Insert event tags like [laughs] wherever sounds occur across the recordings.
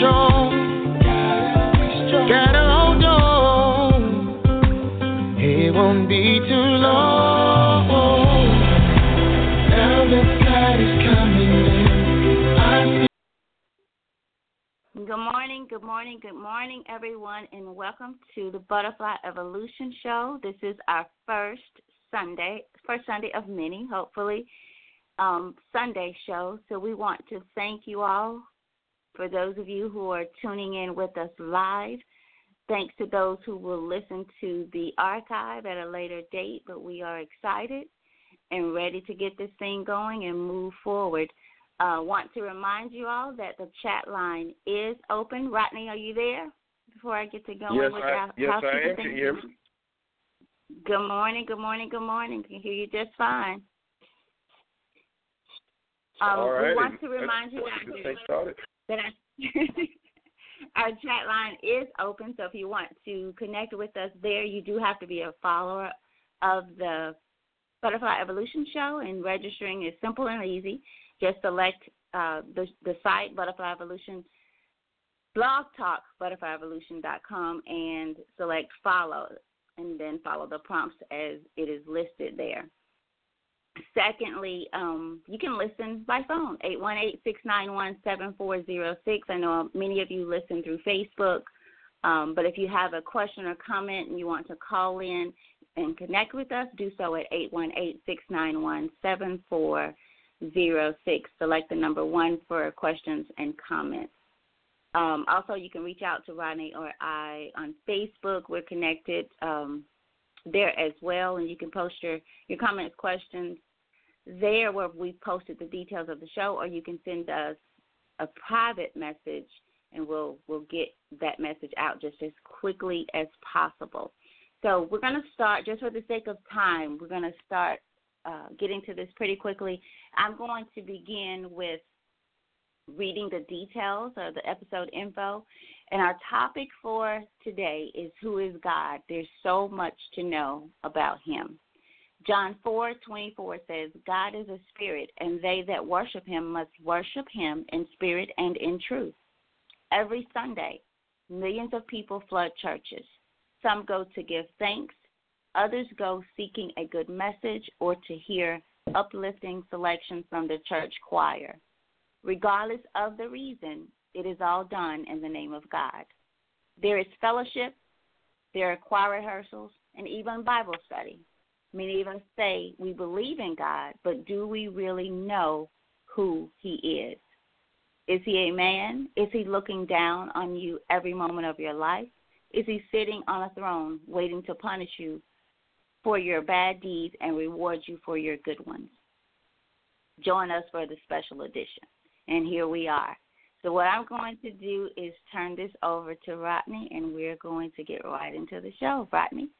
strong. Gotta hold on. It won't be too long. Now the is coming in. Good morning, good morning, good morning, everyone, and welcome to the Butterfly Evolution Show. This is our first Sunday, first Sunday of many, hopefully, um, Sunday show. So we want to thank you all for those of you who are tuning in with us live. Thanks to those who will listen to the archive at a later date, but we are excited and ready to get this thing going and move forward. Uh, want to remind you all that the chat line is open. Rodney, are you there? Before I get to going Yes, with I- our yes, I am. Can you hear me? Good morning, good morning, good morning. Can hear you just fine. Um, All right. We want to remind you that. That our, [laughs] our chat line is open. So if you want to connect with us there, you do have to be a follower of the Butterfly Evolution Show, and registering is simple and easy. Just select uh, the the site Butterfly Evolution blog talk butterflyevolution.com and select follow and then follow the prompts as it is listed there. Secondly, um, you can listen by phone, 818-691-7406. I know many of you listen through Facebook, um, but if you have a question or comment and you want to call in and connect with us, do so at 818-691-7406. Select the number one for questions and comments. Um, also, you can reach out to Rodney or I on Facebook. We're connected um, there as well, and you can post your, your comments, questions there where we've posted the details of the show, or you can send us a private message, and we'll we'll get that message out just as quickly as possible. So we're going to start, just for the sake of time, we're going to start uh, getting to this pretty quickly. I'm going to begin with reading the details or the episode info. And our topic for today is Who is God? There's so much to know about Him. John four twenty four says, God is a spirit, and they that worship Him must worship Him in spirit and in truth. Every Sunday, millions of people flood churches. Some go to give thanks, others go seeking a good message or to hear uplifting selections from the church choir. Regardless of the reason, it is all done in the name of God. There is fellowship, there are choir rehearsals, and even Bible study. Many of us say we believe in God, but do we really know who He is? Is He a man? Is He looking down on you every moment of your life? Is He sitting on a throne waiting to punish you for your bad deeds and reward you for your good ones? Join us for the special edition. And here we are. So, what I'm going to do is turn this over to Rodney, and we're going to get right into the show. Rodney?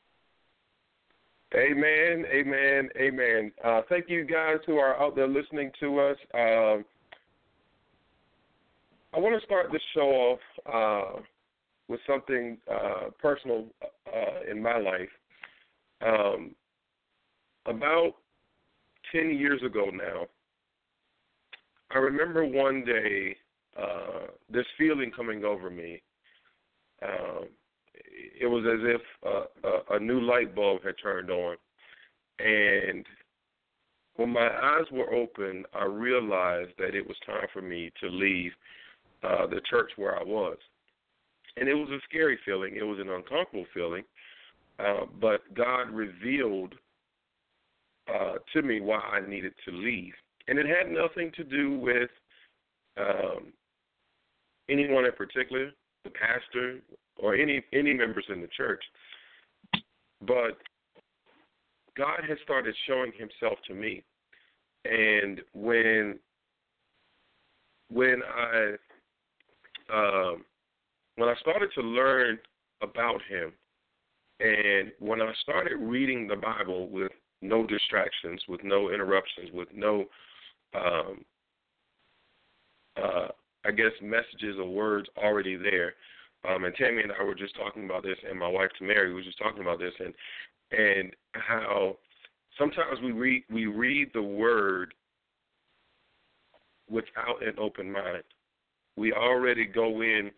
Amen, amen, amen. Uh, thank you guys who are out there listening to us. Um, I want to start this show off uh, with something uh, personal uh, in my life. Um, about 10 years ago now, I remember one day uh, this feeling coming over me. Um, it was as if uh, a, a new light bulb had turned on. And when my eyes were open, I realized that it was time for me to leave uh, the church where I was. And it was a scary feeling. It was an uncomfortable feeling. Uh, but God revealed uh, to me why I needed to leave. And it had nothing to do with um, anyone in particular, the pastor or any any members in the church, but God has started showing Himself to me, and when when I um, when I started to learn about Him, and when I started reading the Bible with no distractions, with no interruptions, with no um, uh, I guess messages or words already there. Um, and Tammy and I were just talking about this, and my wife Mary was just talking about this, and and how sometimes we read we read the word without an open mind. We already go in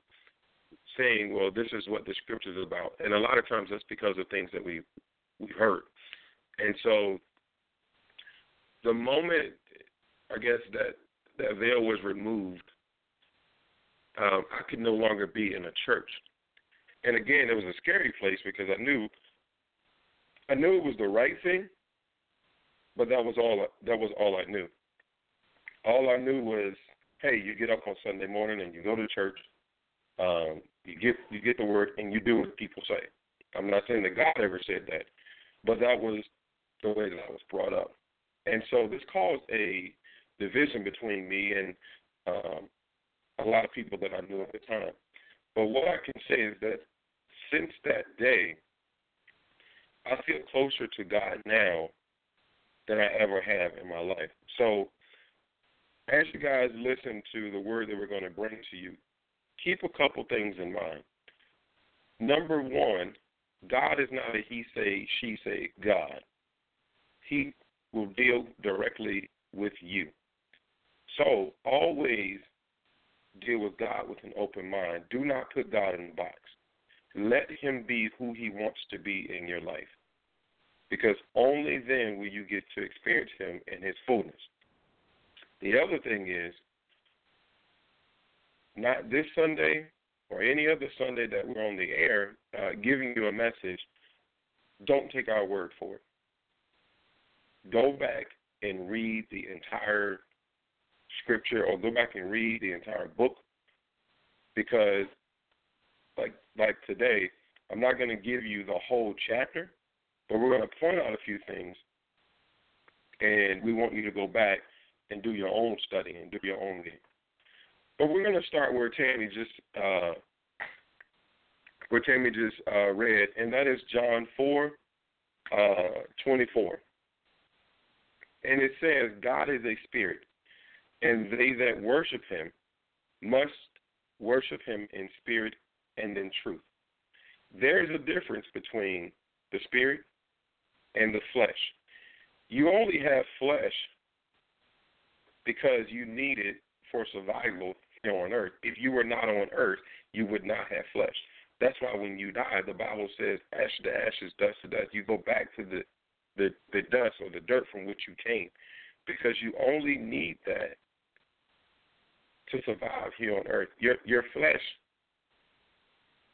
saying, "Well, this is what the scripture is about," and a lot of times that's because of things that we we've heard. And so, the moment I guess that that veil was removed, um, I could no longer be in a church. And again, it was a scary place because I knew I knew it was the right thing, but that was all that was all I knew. All I knew was, hey, you get up on Sunday morning and you go to church, um, you get you get the word and you do what people say. I'm not saying that God ever said that, but that was the way that I was brought up. And so this caused a division between me and um, a lot of people that I knew at the time. But what I can say is that since that day, I feel closer to God now than I ever have in my life. So, as you guys listen to the word that we're going to bring to you, keep a couple things in mind. Number one, God is not a he say, she say God. He will deal directly with you. So always deal with God with an open mind. Do not put God in a box. Let Him be who He wants to be in your life. Because only then will you get to experience Him in His fullness. The other thing is, not this Sunday or any other Sunday that we're on the air uh, giving you a message, don't take our word for it. Go back and read the entire scripture or go back and read the entire book because like like today, I'm not going to give you the whole chapter, but we're going to point out a few things and we want you to go back and do your own study and do your own reading. But we're going to start where Tammy just uh, where Tammy just uh, read, and that is John four uh, twenty four. And it says, God is a spirit, and they that worship him must worship him in spirit and in truth. There is a difference between the spirit and the flesh. You only have flesh because you need it for survival here on earth. If you were not on earth, you would not have flesh. That's why when you die, the Bible says, "Ash to ashes, dust to dust." You go back to the the the dust or the dirt from which you came, because you only need that to survive here on earth. Your your flesh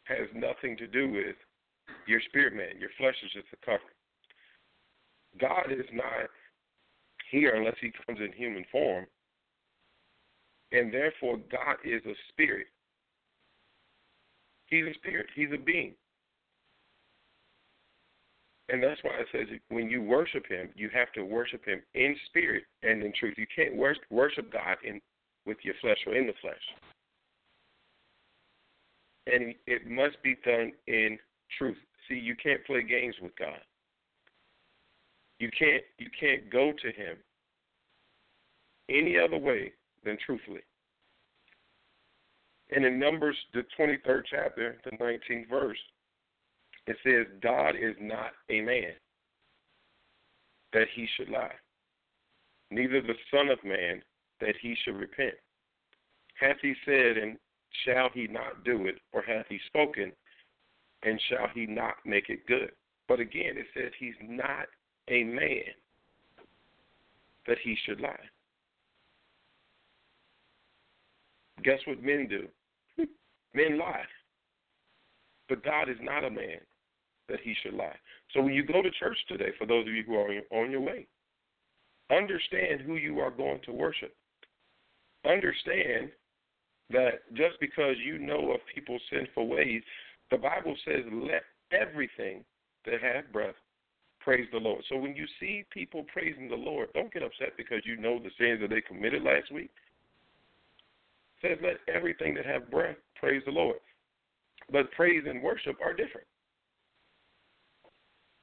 has nothing to do with your spirit man. Your flesh is just a cover. God is not here unless he comes in human form. And therefore God is a spirit. He's a spirit. He's a being. And that's why it says when you worship him, you have to worship him in spirit and in truth. You can't worship God in with your flesh or in the flesh. And it must be done in truth. See, you can't play games with God. You can't you can't go to him any other way than truthfully. And in Numbers the twenty third chapter, the nineteenth verse, it says, God is not a man that he should lie, neither the Son of Man that he should repent. Hath he said, and shall he not do it? Or hath he spoken, and shall he not make it good? But again, it says he's not a man that he should lie. Guess what men do? [laughs] men lie. But God is not a man that he should lie. So when you go to church today, for those of you who are on your way, understand who you are going to worship. Understand that just because you know of people's sinful ways, the Bible says, let everything that have breath praise the Lord. So when you see people praising the Lord, don't get upset because you know the sins that they committed last week. It says, let everything that have breath praise the Lord. But praise and worship are different.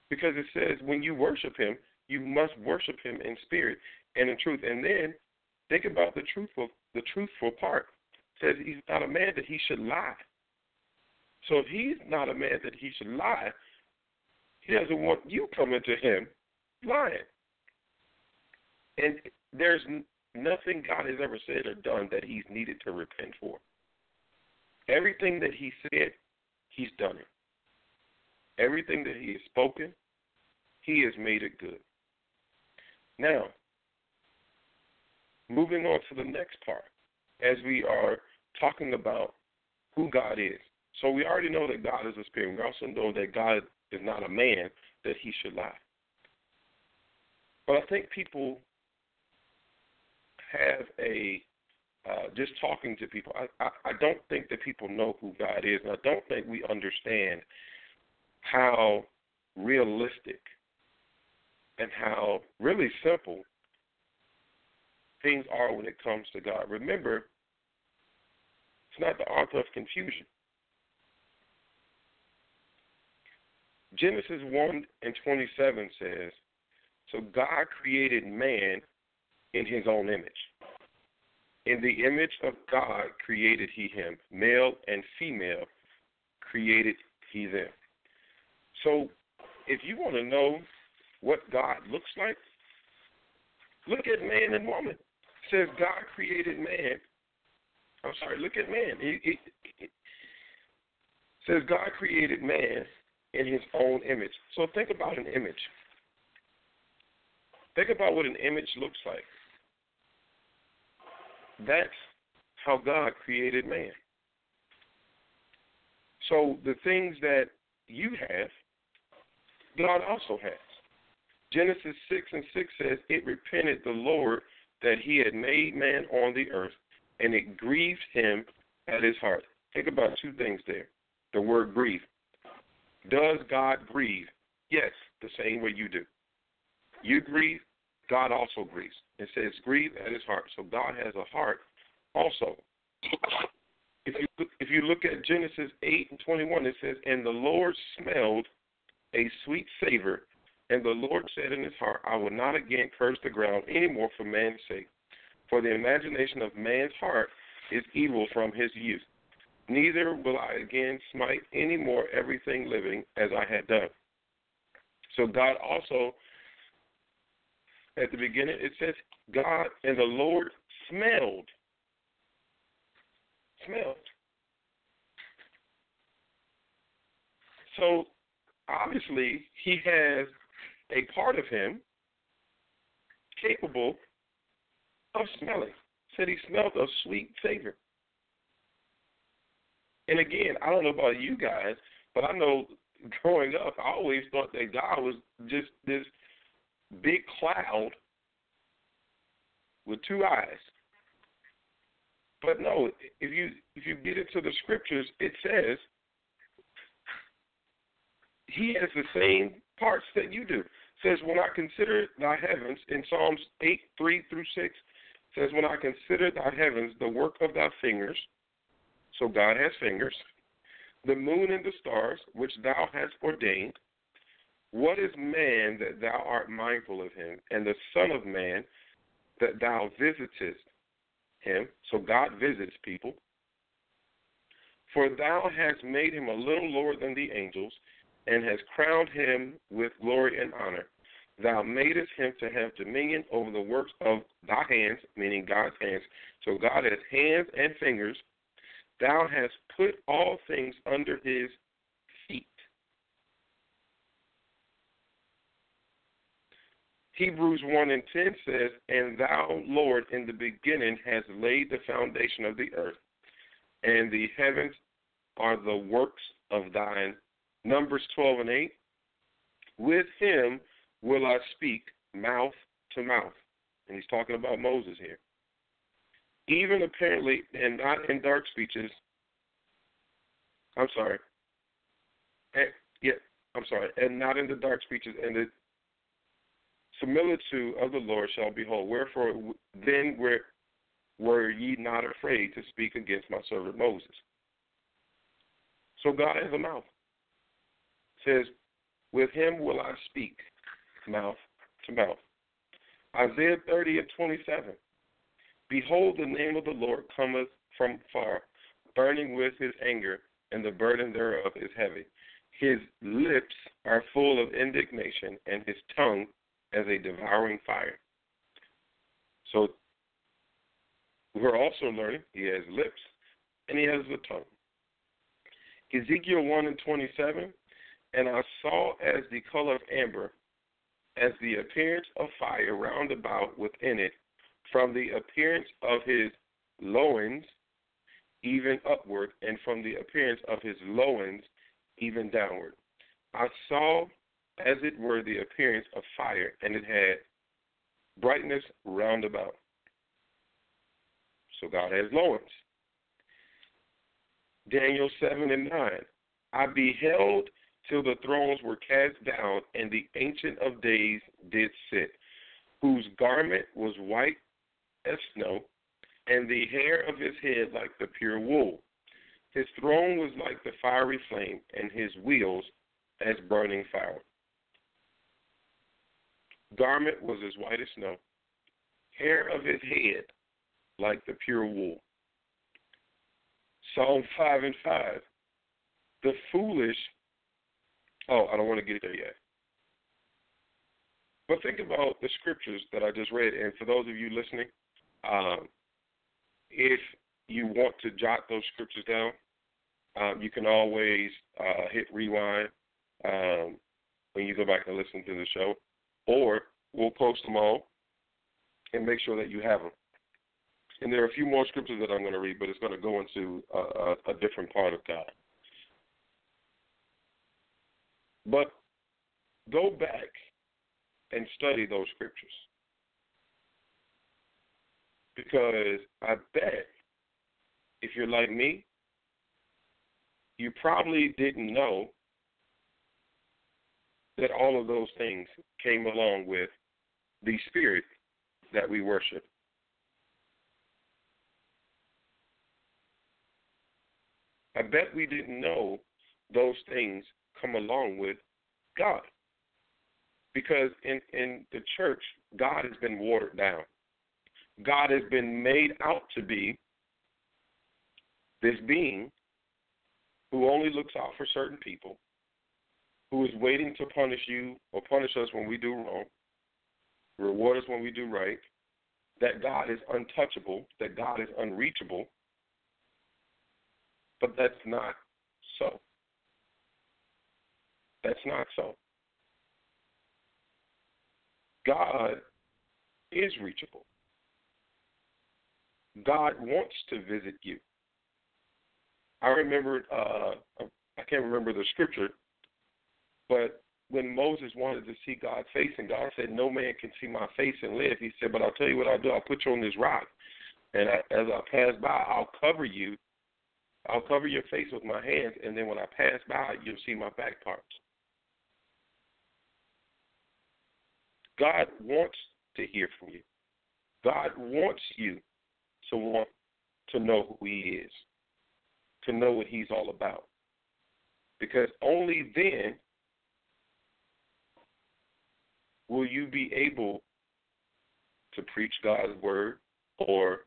Because it says when you worship him, you must worship him in spirit and in truth. And then think about the truthful the truthful part. It says he's not a man that he should lie. So if he's not a man that he should lie, he doesn't want you coming to him lying. And there's nothing God has ever said or done that he's needed to repent for. Everything that he said, he's done it. Everything that he has spoken, he has made it good. Now, moving on to the next part, as we are talking about who God is. So we already know that God is a spirit. We also know that God is not a man that he should lie. But I think people have a uh, just talking to people. I, I I don't think that people know who God is, and I don't think we understand how realistic and how really simple things are when it comes to God. Remember, it's not the author of confusion. Genesis 1 and 27 says, So God created man in his own image. In the image of God created he him. Male and female created he them. So if you want to know what God looks like, look at man and woman. Says God created man. I'm sorry, look at man. It says God created man in his own image. So think about an image. Think about what an image looks like. That's how God created man. So the things that you have, God also has. Genesis 6 and 6 says, It repented the Lord that he had made man on the earth, and it grieved him at his heart. Think about two things there. The word grieve. Does God grieve? Yes, the same way you do. You grieve, God also grieves. It says grieve at his heart. So God has a heart also. If you if you look at Genesis eight and twenty one, it says, And the Lord smelled a sweet savor, and the Lord said in his heart, I will not again curse the ground any more for man's sake. For the imagination of man's heart is evil from his youth. Neither will I again smite any more everything living as I had done. So God also, at the beginning, it says, God and the Lord smelled. Smelled. So obviously, he has a part of him capable of smelling. Said he smelled a sweet savor. And again, I don't know about you guys, but I know growing up, I always thought that God was just this big cloud with two eyes. But no, if you if you get into the scriptures, it says he has the same parts that you do. It says when I consider thy heavens in Psalms eight three through six says when I consider thy heavens the work of thy fingers so God has fingers. The moon and the stars, which thou hast ordained. What is man that thou art mindful of him, and the Son of Man that thou visitest him? So God visits people. For thou hast made him a little lower than the angels, and has crowned him with glory and honor. Thou madest him to have dominion over the works of thy hands, meaning God's hands. So God has hands and fingers Thou hast put all things under his feet. Hebrews 1 and 10 says, And thou, Lord, in the beginning hast laid the foundation of the earth, and the heavens are the works of thine. Numbers 12 and 8. With him will I speak mouth to mouth. And he's talking about Moses here. even apparently, and not in dark speeches. I'm sorry. And, yeah, I'm sorry, and not in the dark speeches, and the similitude of the Lord shall behold. Wherefore, then were, were ye not afraid to speak against my servant Moses? So God has a mouth. Says, with him will I speak, mouth to mouth. Isaiah 30 and 27. Behold, the name of the Lord cometh from far, burning with his anger, and the burden thereof is heavy. His lips are full of indignation, and his tongue as a devouring fire. So we're also learning he has lips and he has a tongue. Ezekiel 1 and 27, and I saw as the color of amber, as the appearance of fire round about within it, from the appearance of his loins even upward, and from the appearance of his loins even downward. I saw as it were the appearance of fire, and it had brightness round about. So God has loins. Daniel 7 and 9. I beheld till the thrones were cast down, and the Ancient of Days did sit, whose garment was white as snow, and the hair of his head like the pure wool. His throne was like the fiery flame, and his wheels as burning fire garment was as white as snow, hair of his head like the pure wool. Psalm 5 and 5. The foolish, oh, I don't want to get there yet. But think about the scriptures that I just read. And for those of you listening, um, if you want to jot those scriptures down, um, you can always uh, hit rewind um, when you go back and listen to the show or we'll post them all and make sure that you have them. And there are a few more scriptures that I'm going to read, but it's going to go into a, a, a different part of God. But go back and study those scriptures. Because I bet if you're like me, you probably didn't know that all of those things came along with the spirit that we worship. I bet we didn't know those things come along with God. Because in, in the church, God has been watered down. God has been made out to be this being who only looks out for certain people, who is waiting to punish you or punish us when we do wrong, reward us when we do right, that God is untouchable, that God is unreachable, but that's not so. That's not so. God is reachable. God wants to visit you. I remember, uh, I can't remember the scripture, but when Moses wanted to see God's face, and God said, "No man can see my face and live," He said, "But I'll tell you what I'll do. I'll put you on this rock, and I, as I pass by, I'll cover you. I'll cover your face with my hands, and then when I pass by, you'll see my back parts." God wants to hear from you. God wants you to want to know who He is, to know what He's all about, because only then will you be able to preach God's word or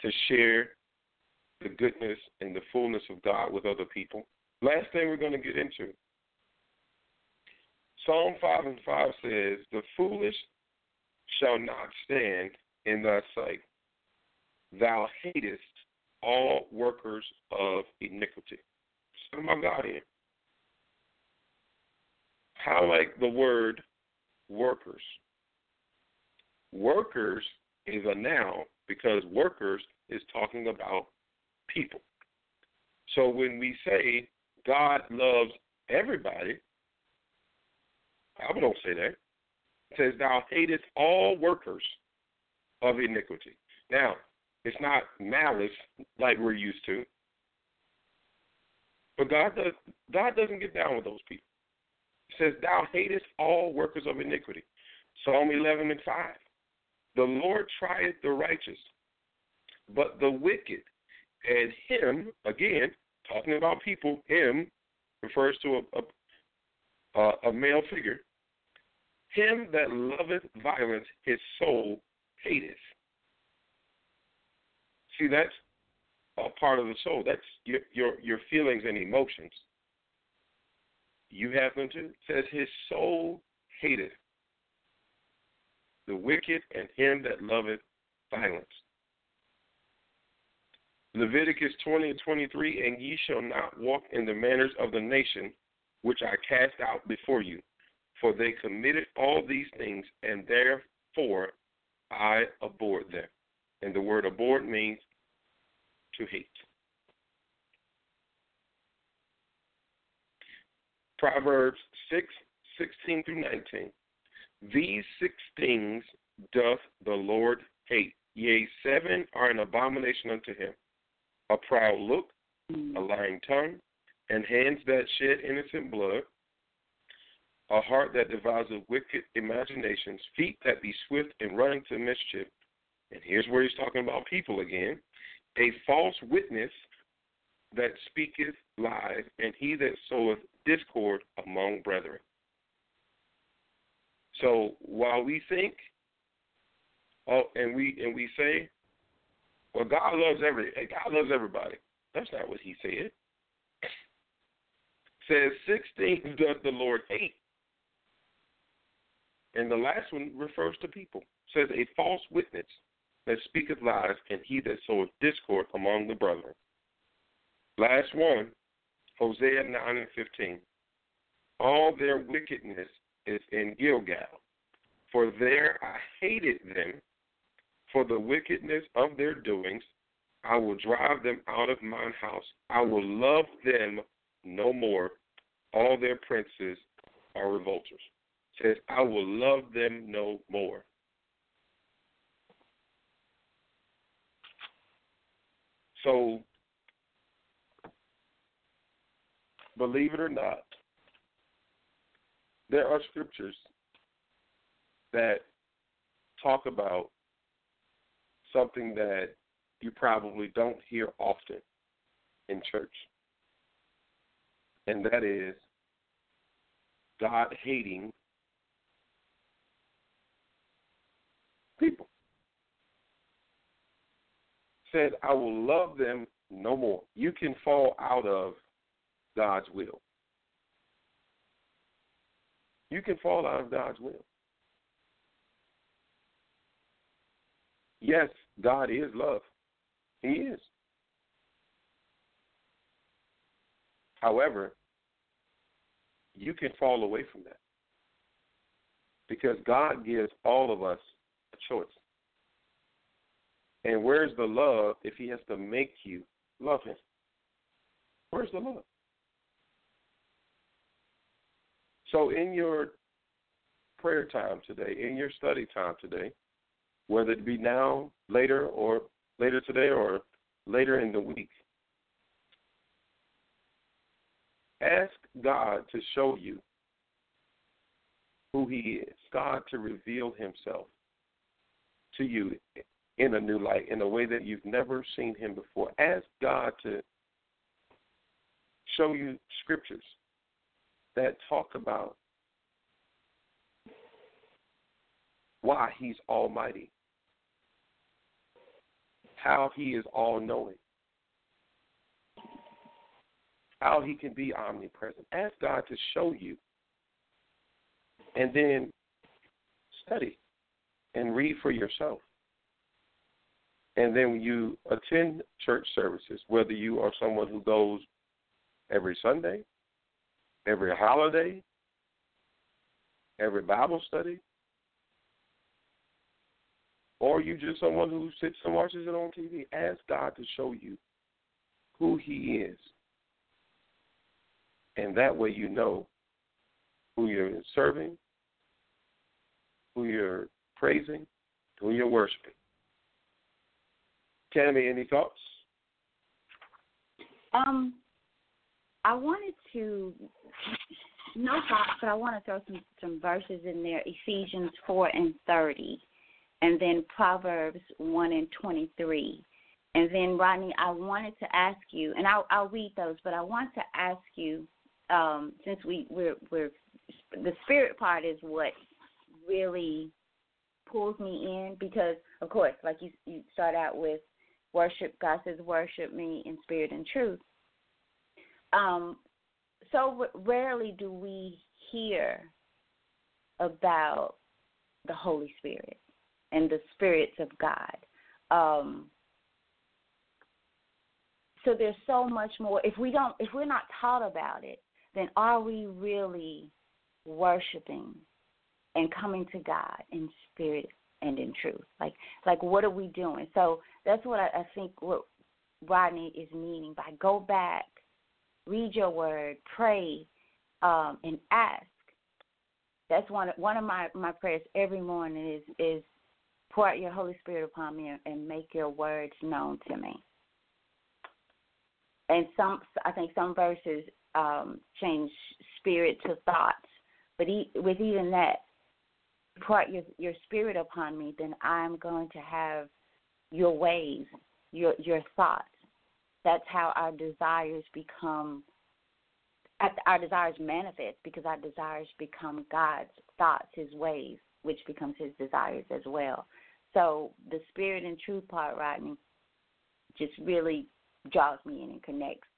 to share the goodness and the fullness of God with other people? Last thing we're going to get into Psalm 5 and 5 says, The foolish shall not stand in thy sight. Thou hatest all workers of iniquity. So my God here. How like the word workers. Workers is a noun because workers is talking about people. So when we say God loves everybody, I don't say that. It says, Thou hatest all workers of iniquity. Now, It's not malice like we're used to. But God does God doesn't get down with those people. He says, Thou hatest all workers of iniquity. Psalm eleven and five. The Lord trieth the righteous, but the wicked and him, again, talking about people, him refers to a, a, Uh, a male figure. Him that loveth violence, his soul hateth. See, that's a part of the soul. That's your your, your feelings and emotions. You have them too. It says his soul hateth the wicked and him that loveth violence. Leviticus 20 and 23, and ye shall not walk in the manners of the nation which I cast out before you, for they committed all these things, and therefore I abhorred them. And the word abhorred means to hate. Proverbs 6, 16 through 19. These six things doth the Lord hate. Yea, seven are an abomination unto him a proud look, a lying tongue, and hands that shed innocent blood, a heart that devises wicked imaginations, feet that be swift in running to mischief. And here's where he's talking about people again a false witness that speaketh lies, and he that soweth discord among brethren. So while we think, oh, and we and we say, well, God loves every God loves everybody. That's not what He said. Says six things does the Lord hate, and the last one refers to people. says a false witness that speaketh lies, and he that soweth discord among the brethren. Last one, Hosea nine and fifteen. All their wickedness is in Gilgal, for there I hated them for the wickedness of their doings. I will drive them out of mine house. I will love them no more. All their princes are revolters. Says, I will love them no more. So, believe it or not, there are scriptures that talk about something that you probably don't hear often in church, and that is God hating people. Said, I will love them no more. You can fall out of God's will. You can fall out of God's will. Yes, God is love. He is. However, you can fall away from that because God gives all of us a choice. And where's the love if He has to make you love Him? Where's the love? So, in your prayer time today, in your study time today, whether it be now, later, or later today, or later in the week. Ask God to show you who He is, God to reveal Himself to you in a new light, in a way that you've never seen Him before. Ask God to show you scriptures that talk about why He's Almighty, how he is all knowing, how he can be omnipresent. Ask God to show you, and then study and read for yourself. And then when you attend church services, whether you are someone who goes every Sunday, every holiday, every Bible study, or you just someone who sits and watches it on TV, ask God to show you who He is. And that way you know who you're serving, who you're praising, who you're worshiping. Tammy, any thoughts? Um, I wanted to no thoughts, but I want to throw some some verses in there. Ephesians four and thirty, and then Proverbs one and twenty three. And then Rodney, I wanted to ask you, and I'll, I'll read those, but I want to ask you, um, since we we're, we're the spirit part is what really pulls me in because, of course, like you you start out with worship. God says, "Worship me in spirit and truth." Um, so rarely do we hear about the Holy Spirit and the spirits of God. Um, so there's so much more. If we don't, if we're not taught about it, then are we really worshiping and coming to God in spirit and in truth? Like, like what are we doing? So that's what I, I think what Rodney is meaning by go back, read your word, pray, um, and ask. That's one one of my my prayers every morning is is pour out your Holy Spirit upon me and make your words known to me and some I think some verses um, change spirit to thoughts, but e- with even that, pour your your spirit upon me, then I'm going to have your ways, your your thoughts. That's how our desires become. Our desires manifest because our desires become God's thoughts, His ways, which becomes His desires as well. So the spirit and truth part, Rodney, just really draws me in and connects.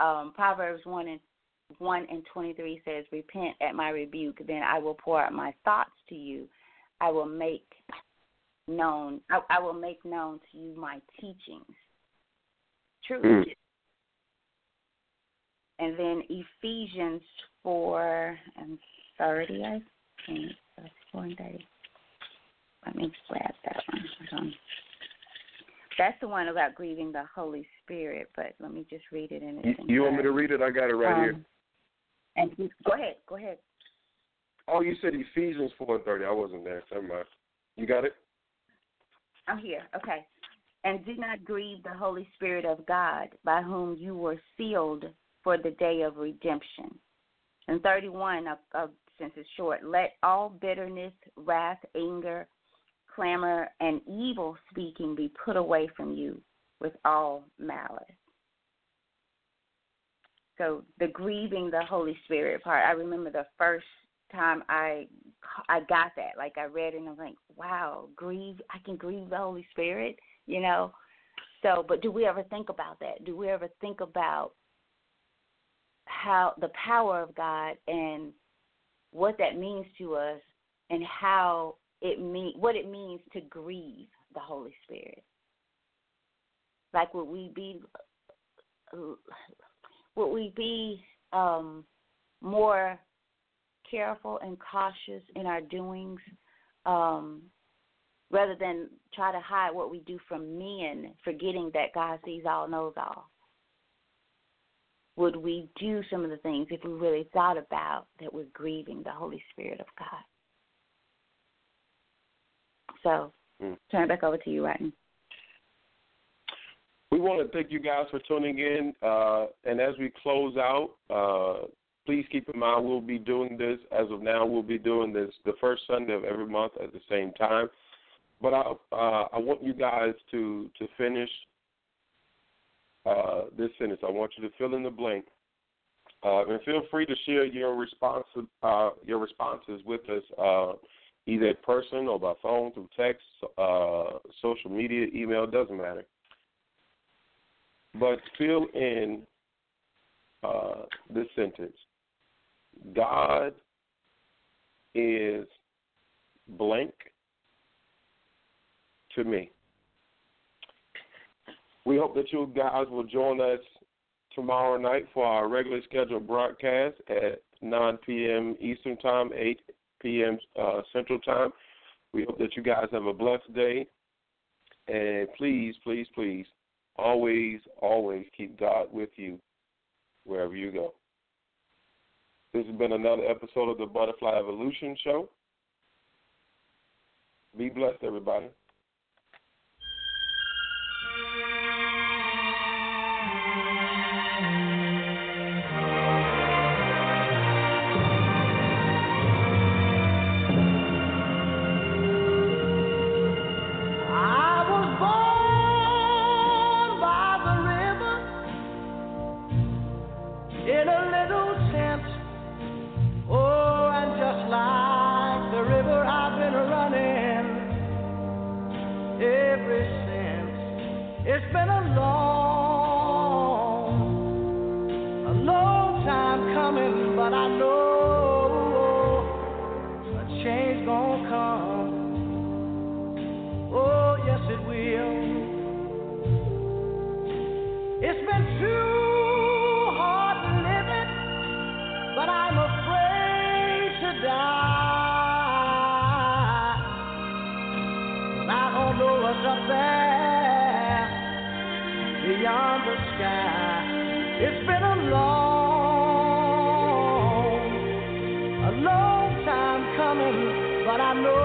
Um, Proverbs one and one and twenty three says, "Repent at my rebuke, then I will pour out my thoughts to you. I will make known. I, I will make known to you my teachings." True. Mm. And then Ephesians four and thirty, I think. Four and thirty. Let me grab that one. That's the one about grieving the Holy Spirit, but let me just read it in its You, you want me to read it? I got it right um, here. And go ahead, go ahead. Oh, you said Ephesians four and thirty. I wasn't there. Never mind. You got it. I'm here. Okay. And do not grieve the Holy Spirit of God, by whom you were sealed for the day of redemption. And 31, of, of, since it's short, let all bitterness, wrath, anger, clamor, and evil speaking be put away from you with all malice. So the grieving the Holy Spirit part, I remember the first time I I got that. Like I read it and I'm like, wow, grieve I can grieve the Holy Spirit, you know. So but do we ever think about that? Do we ever think about how the power of God and what that means to us and how it mean what it means to grieve the Holy Spirit. Like would we be would we be um, more careful and cautious in our doings um, rather than try to hide what we do from men, forgetting that God sees all, knows all? Would we do some of the things if we really thought about that we're grieving the Holy Spirit of God? So mm. turn it back over to you, Rodney. We want to thank you guys for tuning in. Uh, and as we close out, uh, please keep in mind we'll be doing this as of now. We'll be doing this the first Sunday of every month at the same time. But I, uh, I want you guys to to finish uh, this sentence. I want you to fill in the blank, uh, and feel free to share your response uh, your responses with us uh, either in person or by phone, through text, uh, social media, email, doesn't matter. But fill in uh, this sentence God is blank to me. We hope that you guys will join us tomorrow night for our regularly scheduled broadcast at 9 p.m. Eastern Time, 8 p.m. Uh, Central Time. We hope that you guys have a blessed day. And please, please, please, always, always keep God with you wherever you go. This has been another episode of the Butterfly Evolution Show. Be blessed, everybody. But I know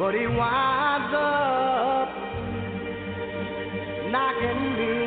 but he winds up knocking me